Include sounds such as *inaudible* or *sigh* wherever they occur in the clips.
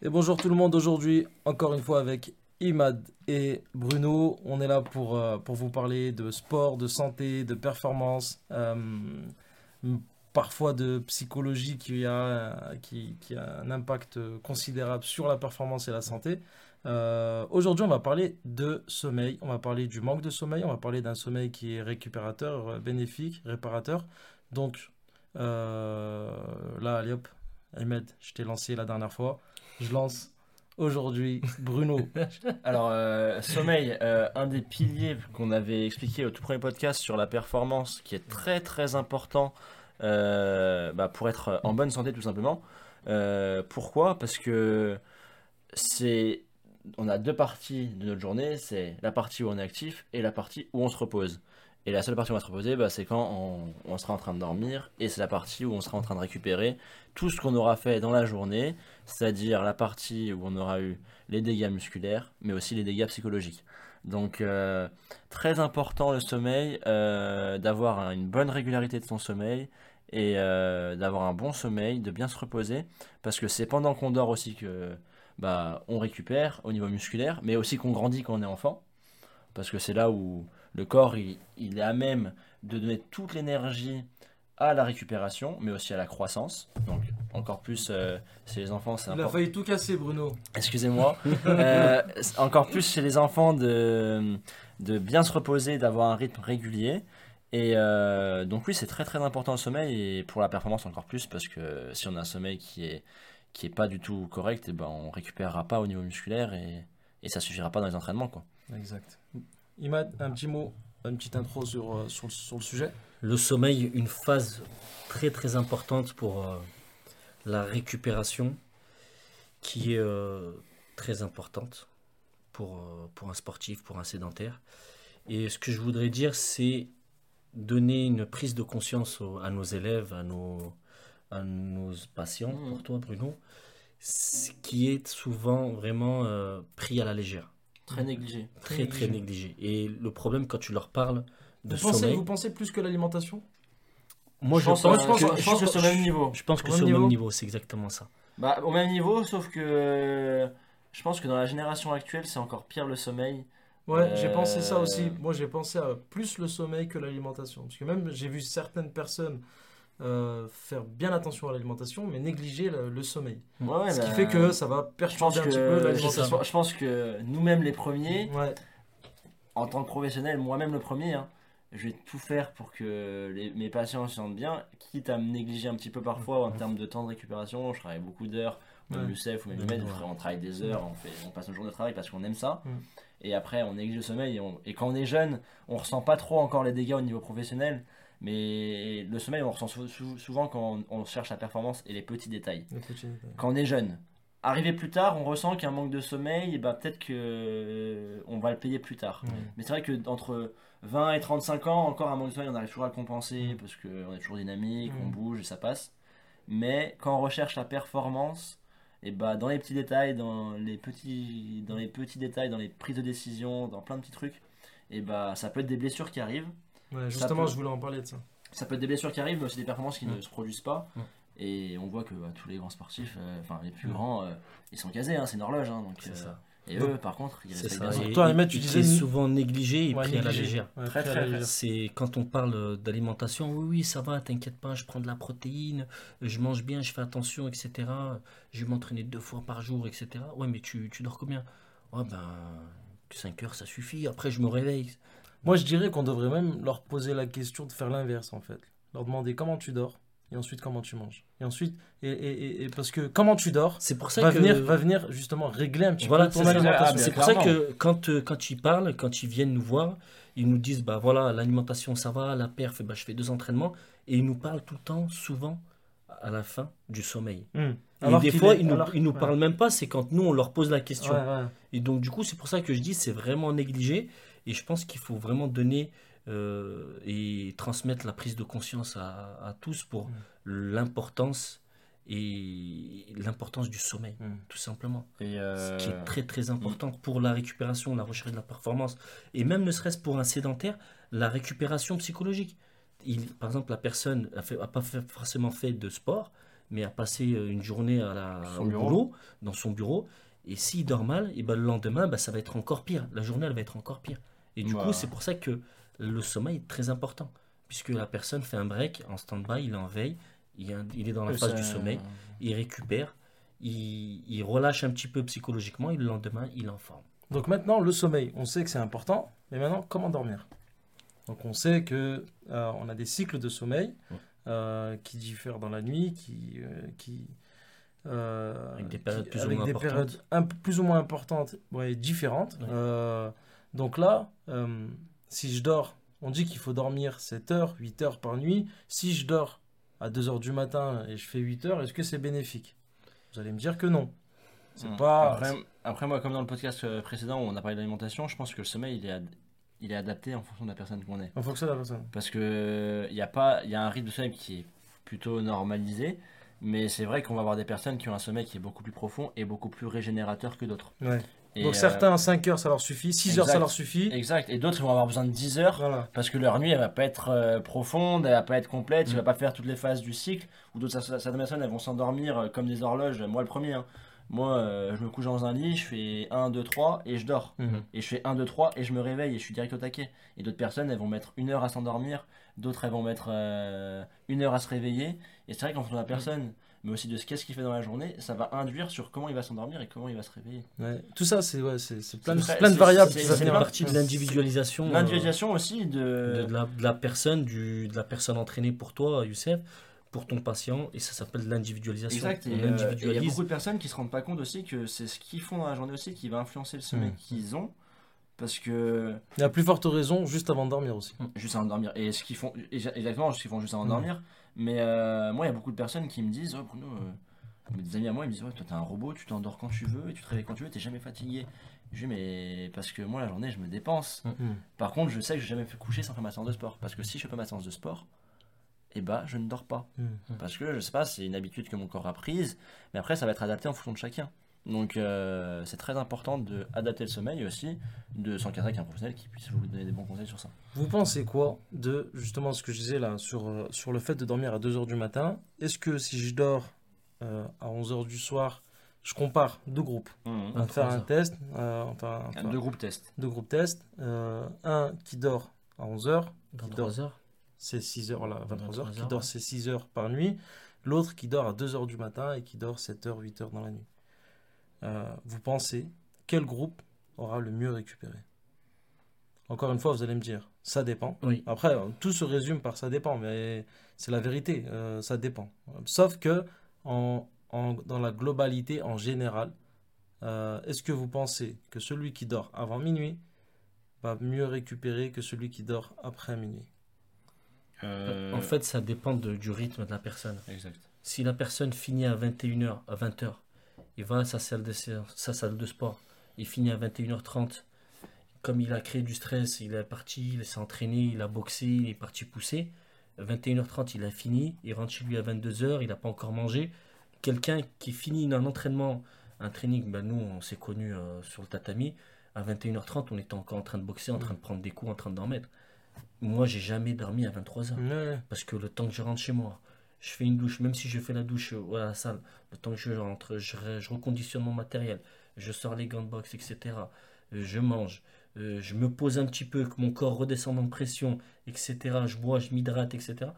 Et bonjour tout le monde, aujourd'hui encore une fois avec Imad et Bruno. On est là pour, euh, pour vous parler de sport, de santé, de performance, euh, parfois de psychologie qui a, euh, qui, a un impact considérable sur la performance et la santé. Aujourd'hui on va parler de sommeil, on va parler du manque de sommeil, on va parler d'un sommeil qui est récupérateur, bénéfique, réparateur. Donc là, allez hop, Ahmed, je t'ai lancé la dernière fois. Je lance aujourd'hui Bruno. *laughs* Alors, euh, sommeil, euh, un des piliers qu'on avait expliqué au tout premier podcast sur la performance, qui est très très important euh, bah, pour être en bonne santé tout simplement. Pourquoi? Parce que c'est, on a deux parties de notre journée, c'est la partie où on est actif et la partie où on se repose. Et la seule partie où on va se reposer, bah, c'est quand on, sera en train de dormir, et c'est la partie où on sera en train de récupérer tout ce qu'on aura fait dans la journée, c'est-à-dire la partie où on aura eu les dégâts musculaires, mais aussi les dégâts psychologiques. Donc, euh, très important le sommeil, euh, d'avoir un- une bonne régularité de son sommeil et euh, d'avoir un bon sommeil, de bien se reposer, parce que c'est pendant qu'on dort aussi que bah, on récupère au niveau musculaire, mais aussi qu'on grandit quand on est enfant, parce que c'est là où le corps il, il est à même de donner toute l'énergie à la récupération, mais aussi à la croissance. Donc, encore plus euh, chez les enfants, c'est Il a important. failli tout casser, Bruno. Excusez-moi. *laughs* Euh, encore plus chez les enfants de, de bien se reposer, d'avoir un rythme régulier. Et euh, donc oui, c'est très très important le sommeil et pour la performance encore plus parce que si on a un sommeil qui est qui est pas du tout correct, et ben on récupérera pas au niveau musculaire et, et ça suffira pas dans les entraînements quoi. Exact. Imad, un petit mot, une petite intro sur, euh, sur, le- sur le sujet. Le sommeil, une phase très très importante pour euh, la récupération, qui est euh, très importante pour, euh, pour un sportif, pour un sédentaire. Et ce que je voudrais dire, c'est donner une prise de conscience au- à nos élèves, à nos, à nos patients, Mhm. pour toi Bruno, ce qui est souvent vraiment euh, pris à la légère, Très négligé. très très négligé. Et le problème quand tu leur parles de Vous pensez, sommeil, vous pensez plus que l'alimentation? Moi je pense, pense- je pense, je je pense que c'est au même niveau. Je pense que c'est au même niveau c'est exactement ça. Bah, au même niveau, sauf que je pense que dans la génération actuelle, c'est encore pire le sommeil. Ouais, j'ai pensé ça Euh, aussi. Moi, j'ai pensé à plus le sommeil que l'alimentation. Parce que même, j'ai vu certaines personnes euh, faire bien attention à l'alimentation, mais négliger le, le sommeil. Ouais, Ce qui bah, fait que ça va perturber un petit peu l'alimentation. je pense que nous-mêmes les premiers, Ouais, en tant que professionnel, moi-même le premier, hein, je vais tout faire pour que les- mes patients se sentent bien, quitte à me négliger un petit peu parfois en termes de temps de récupération. Je travaille beaucoup d'heures, même Ouais. Ou même on travaille des heures, on, fait, on passe nos journées de travail parce qu'on aime ça. Et après, on néglige le sommeil. Et, on- et quand on est jeune, on ressent pas trop encore les dégâts au niveau professionnel. Mais le sommeil, on ressent sou- sou- souvent quand on, cherche la performance et les petits détails. les petits détails. Quand on est jeune, arrivé plus tard, on ressent qu'un manque de sommeil, et bah, peut-être que euh, on va le payer plus tard. Mais c'est vrai que entre 20 et 35 ans, encore un manque de sommeil, on arrive toujours à le compenser parce qu'on est toujours dynamique, on bouge et ça passe. Mais quand on recherche la performance, et bah dans les petits détails, dans les petits, dans les petits détails, dans les prises de décision, dans plein de petits trucs, et bah ça peut être des blessures qui arrivent. Ouais, justement, peut- je voulais en parler de ça. Ça peut être des blessures qui arrivent, mais aussi des performances qui ne se produisent pas. Et on voit que bah, tous les grands sportifs, euh, enfin les plus grands, euh, ils sont casés, hein, c'est une horloge. hein, donc, C'est euh, ça. Et Donc, eux, par contre, ils C'est respectent ça. bien. Et, Toi, Ahmed, tu disais souvent négligé et Ouais, pris à la légère. Ouais, Très, très. C'est quand on parle d'alimentation, oui, oui, ça va, t'inquiète pas, je prends de la protéine, je mange bien, je fais attention, etc. Je vais m'entraîner deux fois par jour, etc. Ouais, mais tu, tu dors combien? Ouais, ben, 5 heures, ça suffit. Après, je me réveille. Moi, je dirais qu'on devrait même leur poser la question de faire l'inverse, en fait. Leur demander comment tu dors, et ensuite comment tu manges. Et ensuite, et, et- et- et parce que comment tu dors C'est pour ça va, que. venir, va venir justement régler un petit Voilà, peu ton alimentation. C'est pour ça que quand, euh, quand ils parlent, quand ils viennent nous voir, ils nous disent bah voilà, l'alimentation ça va, la perf, bah, je fais deux entraînements. Et ils nous parlent tout le temps, souvent, à la fin, du sommeil. Hmm. Et Alors des fois, est- ils nous, alors- ils nous ouais. parlent même pas, c'est quand nous, on leur pose la question. Ouais, ouais. Et donc, du coup, c'est pour ça que je dis c'est vraiment négligé. Et je pense qu'il faut vraiment donner euh, et transmettre la prise de conscience à, à tous pour Mm. l'importance et l'importance du sommeil, Mm. tout simplement. Et, Ce euh, qui est très très important pour la récupération, la recherche de la performance. Et même ne serait-ce pour un sédentaire, la récupération psychologique. Il, par exemple, la personne n'a pas fait- forcément fait de sport, mais à passer euh, une journée à la, au bureau. boulot, dans son bureau. Et s'il dort mal, et ben le lendemain, ben, ça va être encore pire. La journée, elle va être encore pire. Et du coup, c'est pour ça que le sommeil est très important. Puisque la personne fait un break en stand-by, il est en veille, il est, il est dans la phase du sommeil, il récupère, il, il relâche un petit peu psychologiquement, et le lendemain, il est en forme. Donc maintenant, le sommeil, on sait que c'est important, mais maintenant, comment dormir? Donc on sait que euh, on a des cycles de sommeil euh, qui diffèrent dans la nuit, qui, euh, qui euh, Avec des périodes qui- plus ou avec moins des importantes. périodes un plus ou moins importantes, ouais, différentes. Ouais. Euh, donc là, euh, si je dors, on dit qu'il faut dormir 7 heures, 8 heures par nuit. Si je dors à 2 heures du matin et je fais 8 heures, est-ce que c'est bénéfique? Vous allez me dire que non. C'est Hmm. pas. Après, après, moi, comme dans le podcast euh, précédent où on a parlé d'alimentation, je pense que le sommeil, il est, ad- il est adapté en fonction de la personne qu'on est. En fonction de la personne. Parce que il y a pas, il y a un rythme de sommeil qui est plutôt normalisé, mais c'est vrai qu'on va avoir des personnes qui ont un sommeil qui est beaucoup plus profond et beaucoup plus régénérateur que d'autres. Ouais. Et, Donc euh, certains, 5 heures, ça leur suffit. 6 heures, ça leur suffit. Exact. Et d'autres ils vont avoir besoin de 10 heures Voilà. parce que leur nuit elle va pas être euh, profonde, elle va pas être complète, Mm. il va pas faire toutes les phases du cycle. Ou d'autres certaines personnes elles vont s'endormir euh, comme des horloges. Moi le premier. hein. Moi euh, je me couche dans un lit, je fais 1, 2, 3 et je dors. Mhm. Et je fais 1, 2, 3 et je me réveille et je suis direct au taquet. Et d'autres personnes, elles vont mettre une heure à s'endormir, d'autres, elles vont mettre une heure à se réveiller. Et c'est vrai qu'en fonction de la personne, mais aussi de ce qu'est-ce qu'il fait dans la journée, ça va induire sur comment il va s'endormir et comment il va se réveiller. Ouais. Tout ça, c'est ouais, c'est plein, de- plein variables c'est- qui plein- partie de l'individualisation. euh, L'individualisation aussi de, de... la, de la personne, du, de la personne entraînée pour toi, Youssef, pour ton patient, et ça s'appelle l'individualisation. Exact, et euh, il y a beaucoup de personnes qui se rendent pas compte aussi que c'est ce qu'ils font dans la journée aussi qui va influencer le sommeil Mm. qu'ils ont. Parce que Il y a plus forte raison juste avant de dormir aussi. juste avant de dormir. Et ce qu'ils font, exa- exactement ce qu'ils font juste avant de Mm. dormir. Mais euh, moi, il y a beaucoup de personnes qui me disent Oh Bruno, euh, des amis à moi, ils me disent Ouais, toi, t'es un robot, tu t'endors quand tu veux et tu te réveilles quand tu veux, t'es jamais fatigué. Je dis Mais parce que moi, la journée, je me dépense. Mm. Par contre, je sais que je n'ai jamais fait coucher sans faire ma séance de sport. Parce que si je fais pas ma séance de sport, eh bah, je ne dors pas. Mm. Parce que, je sais pas, c'est une habitude que mon corps a prise. Mais après, ça va être adapté en fonction de chacun. Donc, euh, c'est très important d'adapter le sommeil et aussi de s'encadrer avec un professionnel qui puisse vous donner des bons conseils sur ça. Vous pensez quoi de justement ce que je disais là sur, euh, sur le fait de dormir à 2h du matin? Est-ce que si je dors euh, à 11h du soir, je compare deux groupes? On va faire 23 un test, euh, enfin, enfin, Deux groupes test. deux groupes tests. Euh, un qui dort à 11h, Dans qui dort 3 heures. c'est 6 heures, là, 23 heures, 23 qui heures, dort ses 6 heures par nuit, l'autre qui dort à 2 heures du matin et qui dort 7 heures, 8 heures dans la nuit. Euh, vous pensez quel groupe aura le mieux récupéré? Encore une fois, vous allez me dire, ça dépend. Oui. Après, euh, tout se résume par ça dépend, mais c'est la vérité, euh, ça dépend. Sauf que en, en- dans la globalité en général, euh, est-ce que vous pensez que celui qui dort avant minuit va mieux récupérer que celui qui dort après minuit? Euh, En fait, ça dépend de- du rythme de la personne. exact. Si la personne finit à 21h, à 20h, il va à sa salle de, séance- sa salle de sport, il finit à 21h30, comme il a créé du stress, il est parti, il s'est entraîné, il a boxé, il est parti pousser, à 21h30 il a fini, il rentre chez lui à 22h, il n'a pas encore mangé. Quelqu'un qui finit un entraînement, un training, ben nous on s'est connus euh, sur le tatami, à 21h30 on était encore en train de boxer, en train de prendre des coups, en train d'en mettre. Moi j'ai jamais dormi à 23h. Ouais. Parce que le temps que je rentre chez moi, je fais une douche, même si je fais la douche euh, à la salle, le temps que je rentre, je, re- je reconditionne mon matériel, je sors les gants de boxe, etc. euh, Je mange, euh, je me pose un petit peu, que mon corps redescende en pression, etc. Je bois, je m'hydrate, etc.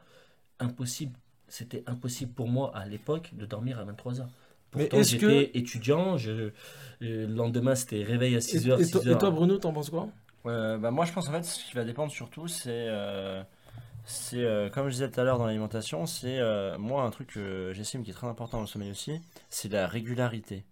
Impossible, c'était impossible pour moi à l'époque de dormir à 23h. Mais Pourtant, est-ce que- j'étais étudiant, je, le lendemain c'était réveil à Et, 6h, et toi, 6h. et toi, Bruno, t'en penses quoi? Euh, bah moi je pense en fait ce qui va dépendre surtout c'est euh, c'est euh, comme je disais tout à l'heure dans l'alimentation c'est euh, moi un truc que j'estime qui est très important dans le sommeil aussi c'est la régularité.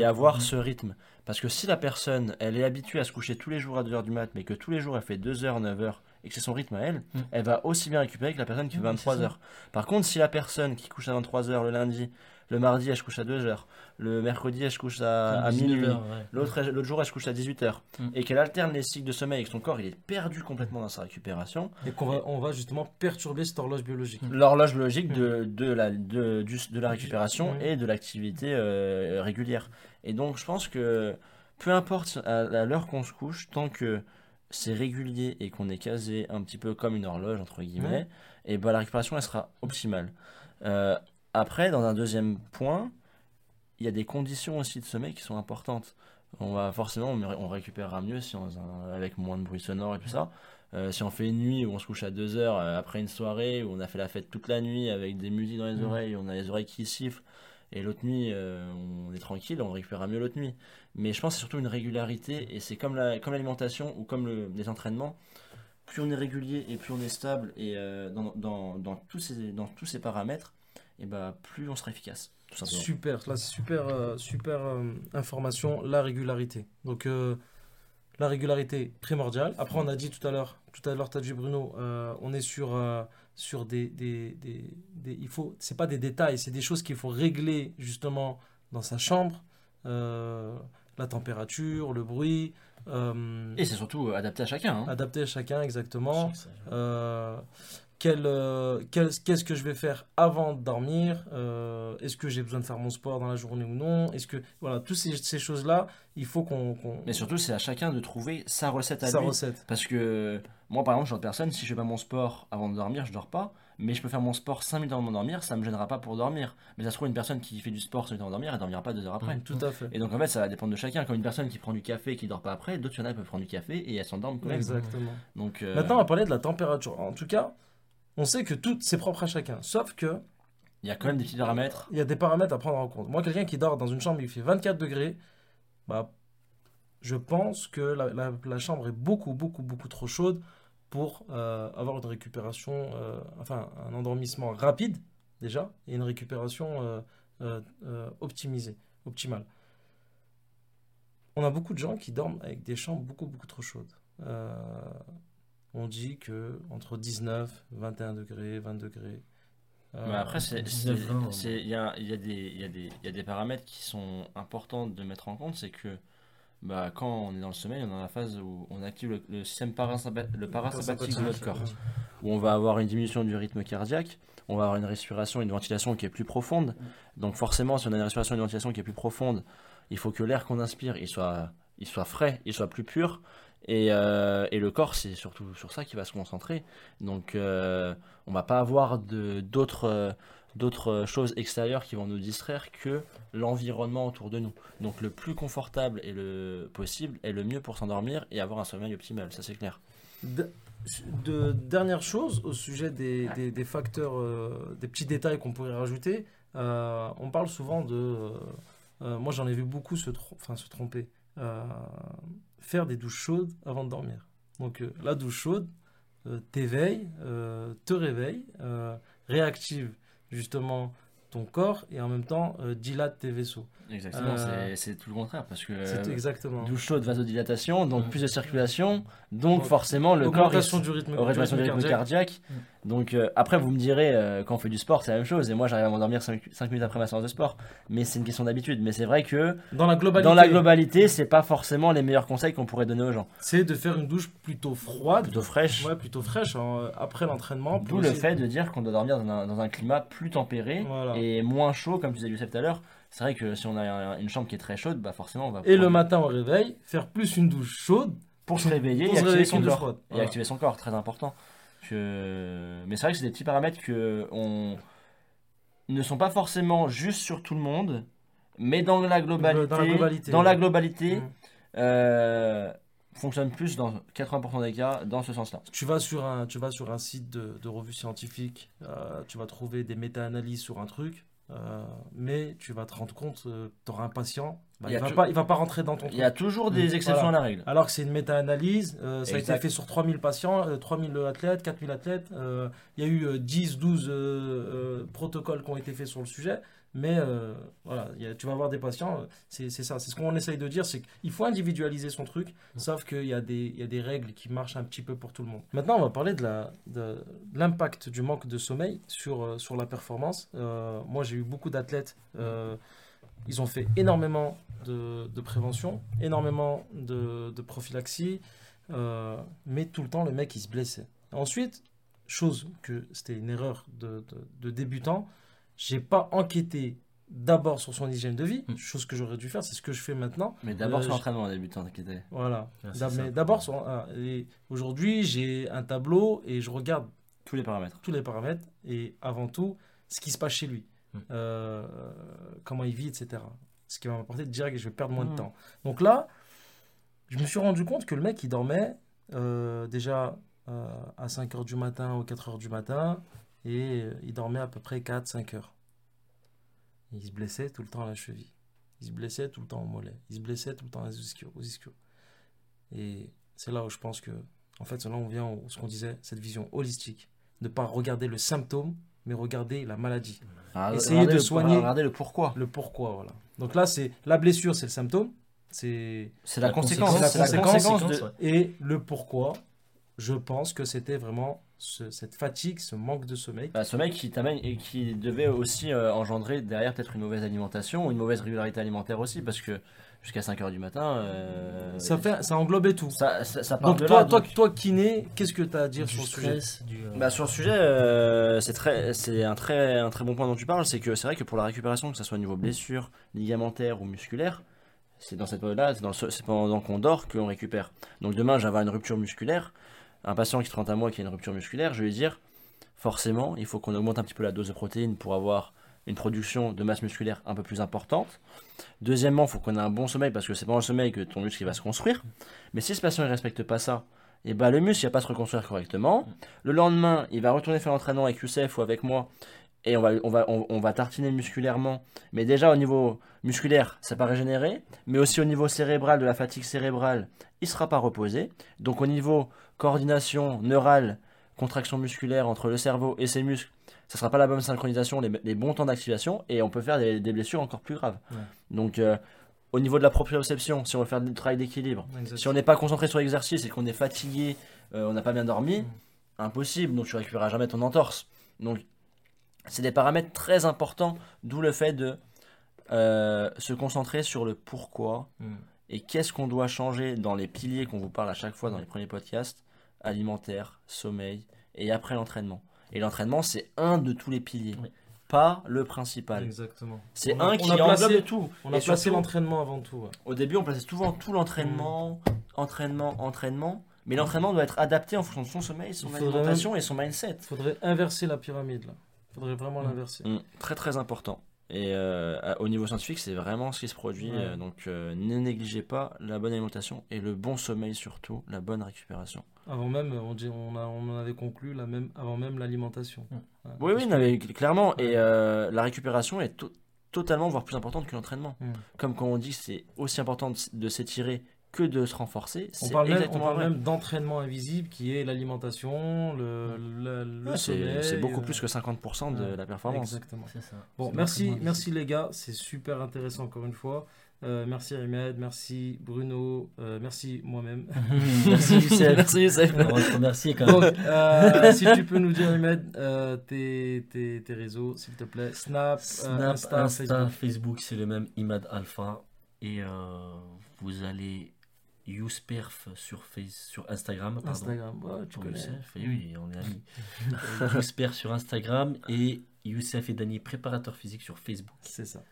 Et avoir ce rythme. Parce que si la personne elle est habituée à se coucher tous les jours à 2h du mat mais que tous les jours elle fait 2h 9h et que c'est son rythme à elle Mm. elle va aussi bien récupérer que la personne qui fait Mm, c'est 23h par contre si la personne qui couche à 23h le lundi le mardi elle se couche à 2h le mercredi elle se couche à, à 19 minuit ouais. L'autre, jour, elle se couche à 18h. Mm. Et qu'elle alterne les cycles de sommeil et que son corps il est perdu complètement dans sa récupération. Et qu'on va, on va justement perturber cette horloge biologique. L'horloge biologique de, de, la, de, du- de la récupération Mm. et de l'activité euh, régulière. Et donc, je pense que peu importe à, à l'heure qu'on se couche, tant que c'est régulier et qu'on est casé un petit peu comme une horloge, entre guillemets, et ben la récupération elle sera optimale. Euh, Après, dans un deuxième point, il y a des conditions aussi de sommeil qui sont importantes. On va forcément, on récupérera mieux si on, avec moins de bruit sonore et tout ça. Euh, si on fait une nuit où on se couche à 2 heures euh, après une soirée où on a fait la fête toute la nuit avec des musiques dans les Mm. oreilles, on a les oreilles qui sifflent, et l'autre nuit euh, on est tranquille, on récupérera mieux l'autre nuit. Mais je pense que c'est surtout une régularité, et c'est comme la, comme l'alimentation ou comme le- les entraînements. Plus on est régulier et plus on est stable et dans, dans, dans tous ces, dans tous ces paramètres, et bah, plus on sera efficace. Tout. Super, là c'est super, euh, super euh, information, la régularité. Donc euh, la régularité primordiale. Après on a dit tout à l'heure, tout à l'heure tu as dit Bruno, on est sur, sur des, des, des, des- il faut, c'est pas des détails, c'est des choses qu'il faut régler justement dans sa chambre, la température, le bruit, Et c'est surtout adapté à chacun. hein. adapté à chacun exactement. Euh, qu'est-ce que je vais faire avant de dormir Euh, Est-ce que j'ai besoin de faire mon sport dans la journée ou non Est-ce que voilà, toutes ces, ces choses-là, il faut qu'on Mais surtout, c'est à chacun de trouver sa recette à sa lui. recette. Parce que moi, par exemple, je suis une personne, si je fais pas mon sport avant de dormir, je dors pas. Mais je peux faire mon sport 5 minutes avant de dormir, ça me gênera pas pour dormir. Mais ça se trouve, une personne qui fait du sport 5 minutes avant de dormir, elle dormira pas 2 heures après. Tout à fait. Et donc, en fait, ça va dépendre de chacun. Comme une personne qui prend du café et qui dort pas après, d'autres, il y en a qui peuvent prendre du café et elles s'endorment quand même. Exactement. Donc, euh, Maintenant, on va parler de la température. En tout cas, on sait que tout c'est propre à chacun. Sauf que il y a quand même des petits paramètres. il y a des paramètres à prendre en compte. Moi, quelqu'un qui dort dans une chambre, il fait 24 degrés, bah, je pense que la, la- la chambre est beaucoup, beaucoup, beaucoup trop chaude pour euh, avoir une récupération, euh, enfin un endormissement rapide déjà, et une récupération euh, euh, euh, optimisée, optimale. On a beaucoup de gens qui dorment avec des chambres beaucoup, beaucoup trop chaudes. Euh, on dit que entre 19, 21 degrés, 20 degrés. euh, Mais après, c'est- 19, c'est- 20, c'est- il y a, il y, a des- y, y a paramètres qui sont importants de mettre en compte. C'est que bah, quand on est dans le sommeil, on est dans la phase où on active le, le système parasympa- le parasympathique de notre corps. Où on va avoir une diminution du rythme cardiaque, on va avoir une respiration et une ventilation qui est plus profonde. Donc forcément, si on a une respiration et une ventilation qui est plus profonde, il faut que l'air qu'on inspire, il soit, il soit frais, il soit plus pur. Et, euh, et le corps, c'est surtout sur ça qu'il va se concentrer. Donc, euh, on va pas avoir euh, d'autres choses extérieures qui vont nous distraire que l'environnement autour de nous. Donc, le plus confortable et le possible est le mieux pour s'endormir et avoir un sommeil optimal. Ça, c'est clair. De, de- dernière chose au sujet des, facteurs, euh, des petits détails qu'on pourrait rajouter. on parle souvent de. moi, j'en ai vu beaucoup se tromper. Faire des douches chaudes avant de dormir. Donc, euh, la douche chaude euh, t'éveille, euh, te réveille, réactive justement ton corps et en même temps euh, dilate tes vaisseaux. Exactement, Euh, c'est- tout le contraire. Parce que C'est exactement. douche chaude, vasodilatation, donc Mm. plus de circulation, donc Donc, forcément le corps. Du rythme, Augmentation du rythme cardiaque. Donc euh, après, vous me direz, euh, quand on fait du sport, c'est la même chose. Et moi, j'arrive à m'endormir 5, minutes après ma séance de sport. Mais c'est une question d'habitude. Mais c'est vrai que Dans la globalité, dans la globalité, c'est pas forcément les meilleurs conseils qu'on pourrait donner aux gens. c'est de faire une douche plutôt froide, Plutôt fraîche. ouais, plutôt fraîche hein, après l'entraînement. D'où le fait de dire qu'on doit dormir dans un, dans un climat plus tempéré Voilà. et moins chaud, comme tu disais Youssef tout à l'heure. C'est vrai que si on a un- une chambre qui est très chaude, bah forcément on va. Et le matin au réveil, faire plus une douche chaude Pour se réveiller pour et se activer son corps. froide. Et Voilà. activer son corps, très important. Que- Mais c'est vrai que c'est des petits paramètres que on ne sont pas forcément juste sur tout le monde, mais dans la globalité, Dans la globalité, dans la ouais. globalité, Mm. euh, fonctionne plus dans 80% des cas dans ce sens-là. Tu vas sur un, tu vas sur un site de, de revue scientifique, euh, tu vas trouver des méta-analyses sur un truc, euh, mais tu vas te rendre compte, tu auras un patient, bah, Il il, va pas, il va pas rentrer dans ton Il truc. y a toujours des exceptions Voilà. à la règle. Alors que c'est une méta-analyse, euh, ça a été fait sur 3000 patients, euh, 3000 athlètes, 4000 athlètes. euh, Il y a eu euh, 10, 12 euh, euh, protocoles qui ont été faits sur le sujet. Mais euh, voilà, il y a- tu vas avoir des patients, euh, c'est ça. C'est ce qu'on essaye de dire, c'est qu'il faut individualiser son truc, sauf qu'il y, a des- il y a des règles qui marchent un petit peu pour tout le monde. Maintenant, on va parler de l'impact du manque de sommeil sur, euh, sur la performance. Euh, moi, j'ai eu beaucoup d'athlètes. euh, ils ont fait énormément de, de prévention, énormément de, de prophylaxie, mais tout le temps, le mec, il se blessait. Ensuite, chose que c'était une erreur de débutant, j'ai pas enquêté d'abord sur son hygiène de vie, Mm. chose que j'aurais dû faire, c'est ce que je fais maintenant. Mais d'abord Euh, sur l'entraînement, débutant, t'inquiète. Voilà. Ah, D'abord, sur- ah, aujourd'hui, j'ai un tableau et je regarde Tous les paramètres. tous les paramètres et avant tout, ce qui se passe chez lui. Mm. euh, comment il vit, etc. Ce qui va m'apporter direct et je vais perdre moins de Mm. temps. Donc là, je me suis rendu compte que le mec, il dormait euh, déjà euh, à 5 heures du matin ou 4 heures du matin et euh, il dormait à peu près 4-5 heures. Il se blessait tout le temps à la cheville. Il se blessait tout le temps au mollet. Il se blessait tout le temps aux ischios. aux ischios. Et c'est là où je pense que, en fait, là on vient à ce qu'on disait, cette vision holistique. Ne pas regarder le symptôme, mais regarder la maladie. Ah, Essayez regardez de le- soigner- Regardez le pourquoi. Le pourquoi, voilà. Donc là, c'est la blessure, c'est le symptôme. C'est la, La conséquence. C'est la conséquence conséquence, de. ouais. et le pourquoi. Je pense que c'était vraiment ce- cette fatigue, ce manque de sommeil. Bah, sommeil qui t'amène et qui devait aussi euh, engendrer derrière peut-être une mauvaise alimentation ou une mauvaise régularité alimentaire aussi parce que jusqu'à 5h du matin euh, Ça fait, ça englobait tout. ça, ça, ça part Donc de toi, là, toi, donc- toi, kiné, qu'est-ce que tu as à dire Du sur ce sujet du. euh, Bah, sur le sujet, c'est très, c'est un très, un très bon point dont tu parles, c'est que c'est vrai que pour la récupération, que ce soit au niveau blessure, ligamentaire ou musculaire, c'est dans cette période-là, le- c'est pendant qu'on dort qu'on récupère. Donc demain, j'avais une rupture musculaire, un patient qui se rend à moi qui a une rupture musculaire, je vais lui dire, forcément, il faut qu'on augmente un petit peu la dose de protéines pour avoir une production de masse musculaire un peu plus importante. Deuxièmement, il faut qu'on ait un bon sommeil parce que c'est pendant le sommeil que ton muscle va se construire. Mais si ce patient ne respecte pas ça, ben le muscle il va pas se reconstruire correctement. Le lendemain, il va retourner faire l'entraînement avec Youssef ou avec moi et on va, on va, on, on va tartiner musculairement. Mais déjà au niveau musculaire, ça va régénérer, mais aussi au niveau cérébral, de la fatigue cérébrale, il sera pas reposé. Donc au niveau coordination neurale, contraction musculaire entre le cerveau et ses muscles, ça sera pas la bonne synchronisation, les, les bons temps d'activation, et on peut faire des, des blessures encore plus graves. Ouais. Donc euh, au niveau de la proprioception, si on veut faire du travail d'équilibre, si on n'est pas concentré sur l'exercice et qu'on est fatigué, euh, on n'a pas bien dormi, Mm. impossible, donc tu récupéreras jamais ton entorse. Donc c'est des paramètres très importants, d'où le fait de euh, se concentrer sur le pourquoi Mm. et qu'est-ce qu'on doit changer dans les piliers qu'on vous parle à chaque fois dans les premiers podcasts, alimentaire, sommeil et après l'entraînement. Et l'entraînement c'est un de tous les piliers, Oui. pas le principal. Exactement. C'est un qui englobe tout. On a Et placé l'entraînement avant tout. ouais. Au début, on plaçait souvent tout l'entraînement, entraînement, entraînement. Mais l'entraînement doit être adapté en fonction de son sommeil, son faudrait alimentation et son mindset. Il faudrait inverser la pyramide là. Il faudrait vraiment Mm. l'inverser. Mm, très très important. Et euh, à- au niveau scientifique, c'est vraiment ce qui se produit. Ouais. euh, donc euh, ne négligez pas la bonne alimentation et le bon sommeil surtout, la bonne récupération. Avant même, on, dit, on, a, on en avait conclu la même, avant même l'alimentation. Mm. Oui, oui, que- clairement. Et la récupération est to- totalement, voire plus importante que l'entraînement. Mm. Comme quand on dit c'est aussi important de s'étirer que de se renforcer, On parle, même, on exactement parle vrai. même d'entraînement invisible qui est l'alimentation, le, le, le Ouais, c'est sommeil. c'est beaucoup euh, plus que 50% de ouais, la performance. Exactement. C'est ça. Bon, merci, merci les gars, c'est super intéressant encore une fois. Euh, merci Ahmed, merci Bruno, euh, merci moi-même. *laughs* Merci Youssef. Merci Youssef. On va te remercier quand même. Donc, euh, si tu peux nous dire Ahmed, euh, tes, tes, tes réseaux, s'il te plaît, Snap, euh, Snap, Insta, Insta, Facebook. Facebook, c'est le même Imad Alpha. Et euh, vous allez Yousperf sur, face, sur Instagram. Pardon. Instagram, ouais, tu connais. Youssef, et oui, on est amis. *laughs* Euh, Yousperf sur Instagram et Youssef et Dani, préparateur physique sur Facebook. C'est ça.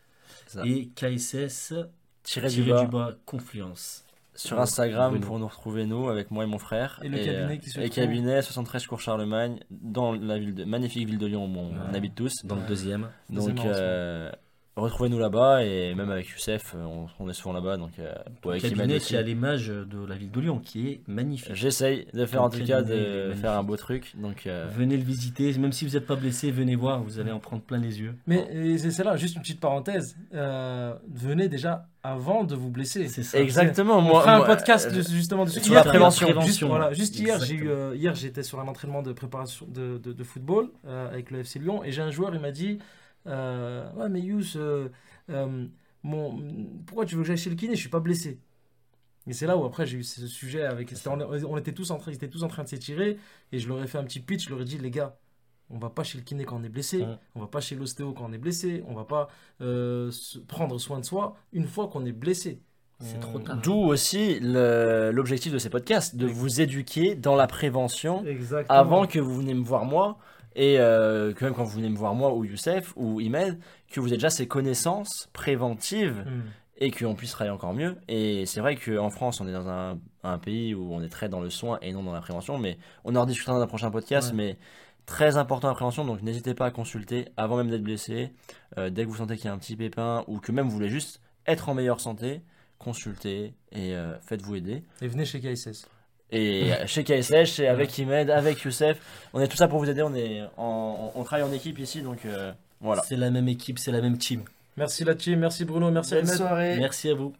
Ça. Et KSS, du tiré bas du bas, Confluence. sur Instagram pour nous retrouver nous avec moi et mon frère. Et le cabinet qui se Et trouve cabinet 73 cours Charlemagne dans la ville de magnifique ville de Lyon où on, habite tous. Dans le deuxième. Donc euh, retrouvez-nous là-bas et même avec Youssef euh, on, on est souvent là-bas donc euh, ouais, cabinet qui à l'image de la ville de Lyon, qui est magnifique. J'essaye de faire en tout cas il est de faire un beau truc donc euh, Venez le visiter, même si vous n'êtes pas blessé, venez voir, vous allez en prendre plein les yeux. Mais et c'est là, juste une petite parenthèse. euh, venez déjà avant de vous blesser. C'est ça. exactement On moi fera un moi, podcast euh, de- justement dessus. sur la prévention. Juste, Prévention. voilà, juste hier, j'ai eu, euh, hier j'étais sur un entraînement de préparation de, de, de football euh, avec le FC Lyon et j'ai un joueur, il m'a dit euh, Ouais, mais Yous, euh, euh, mon, pourquoi tu veux que j'aille chez le kiné? Je suis pas blessé. Et c'est là où après j'ai eu ce sujet avec. On, on était tous en train, ils étaient tous en train de s'étirer et je leur ai fait un petit pitch. Je leur ai dit les gars, on va pas chez le kiné quand on est blessé, Ouais. on va pas chez l'ostéo quand on est blessé, on va pas euh, se prendre soin de soi une fois qu'on est blessé. C'est trop tard. d'où aussi l'objectif de ces podcasts de vous éduquer dans la prévention Exactement. avant que vous venez me voir moi et euh, que même quand vous venez me voir moi ou Youssef ou Imed que vous ayez déjà ces connaissances préventives Hmm. et qu'on puisse travailler encore mieux et c'est vrai qu'en France on est dans un, un pays où on est très dans le soin et non dans la prévention mais on en rediscutera dans un prochain podcast Ouais. mais Très important la prévention, donc n'hésitez pas à consulter avant même d'être blessé. Euh, dès que vous sentez qu'il y a un petit pépin ou que même vous voulez juste être en meilleure santé, consultez et euh, faites-vous aider. Et venez chez KSS. Et *laughs* euh, chez KSH, chez avec Imed, avec Youssef, on est tout ça pour vous aider. On, est en- on travaille en équipe ici, donc euh, voilà. C'est la même équipe, c'est la même team. Merci la team, merci Bruno, merci Ahmed. soirée. Merci à vous.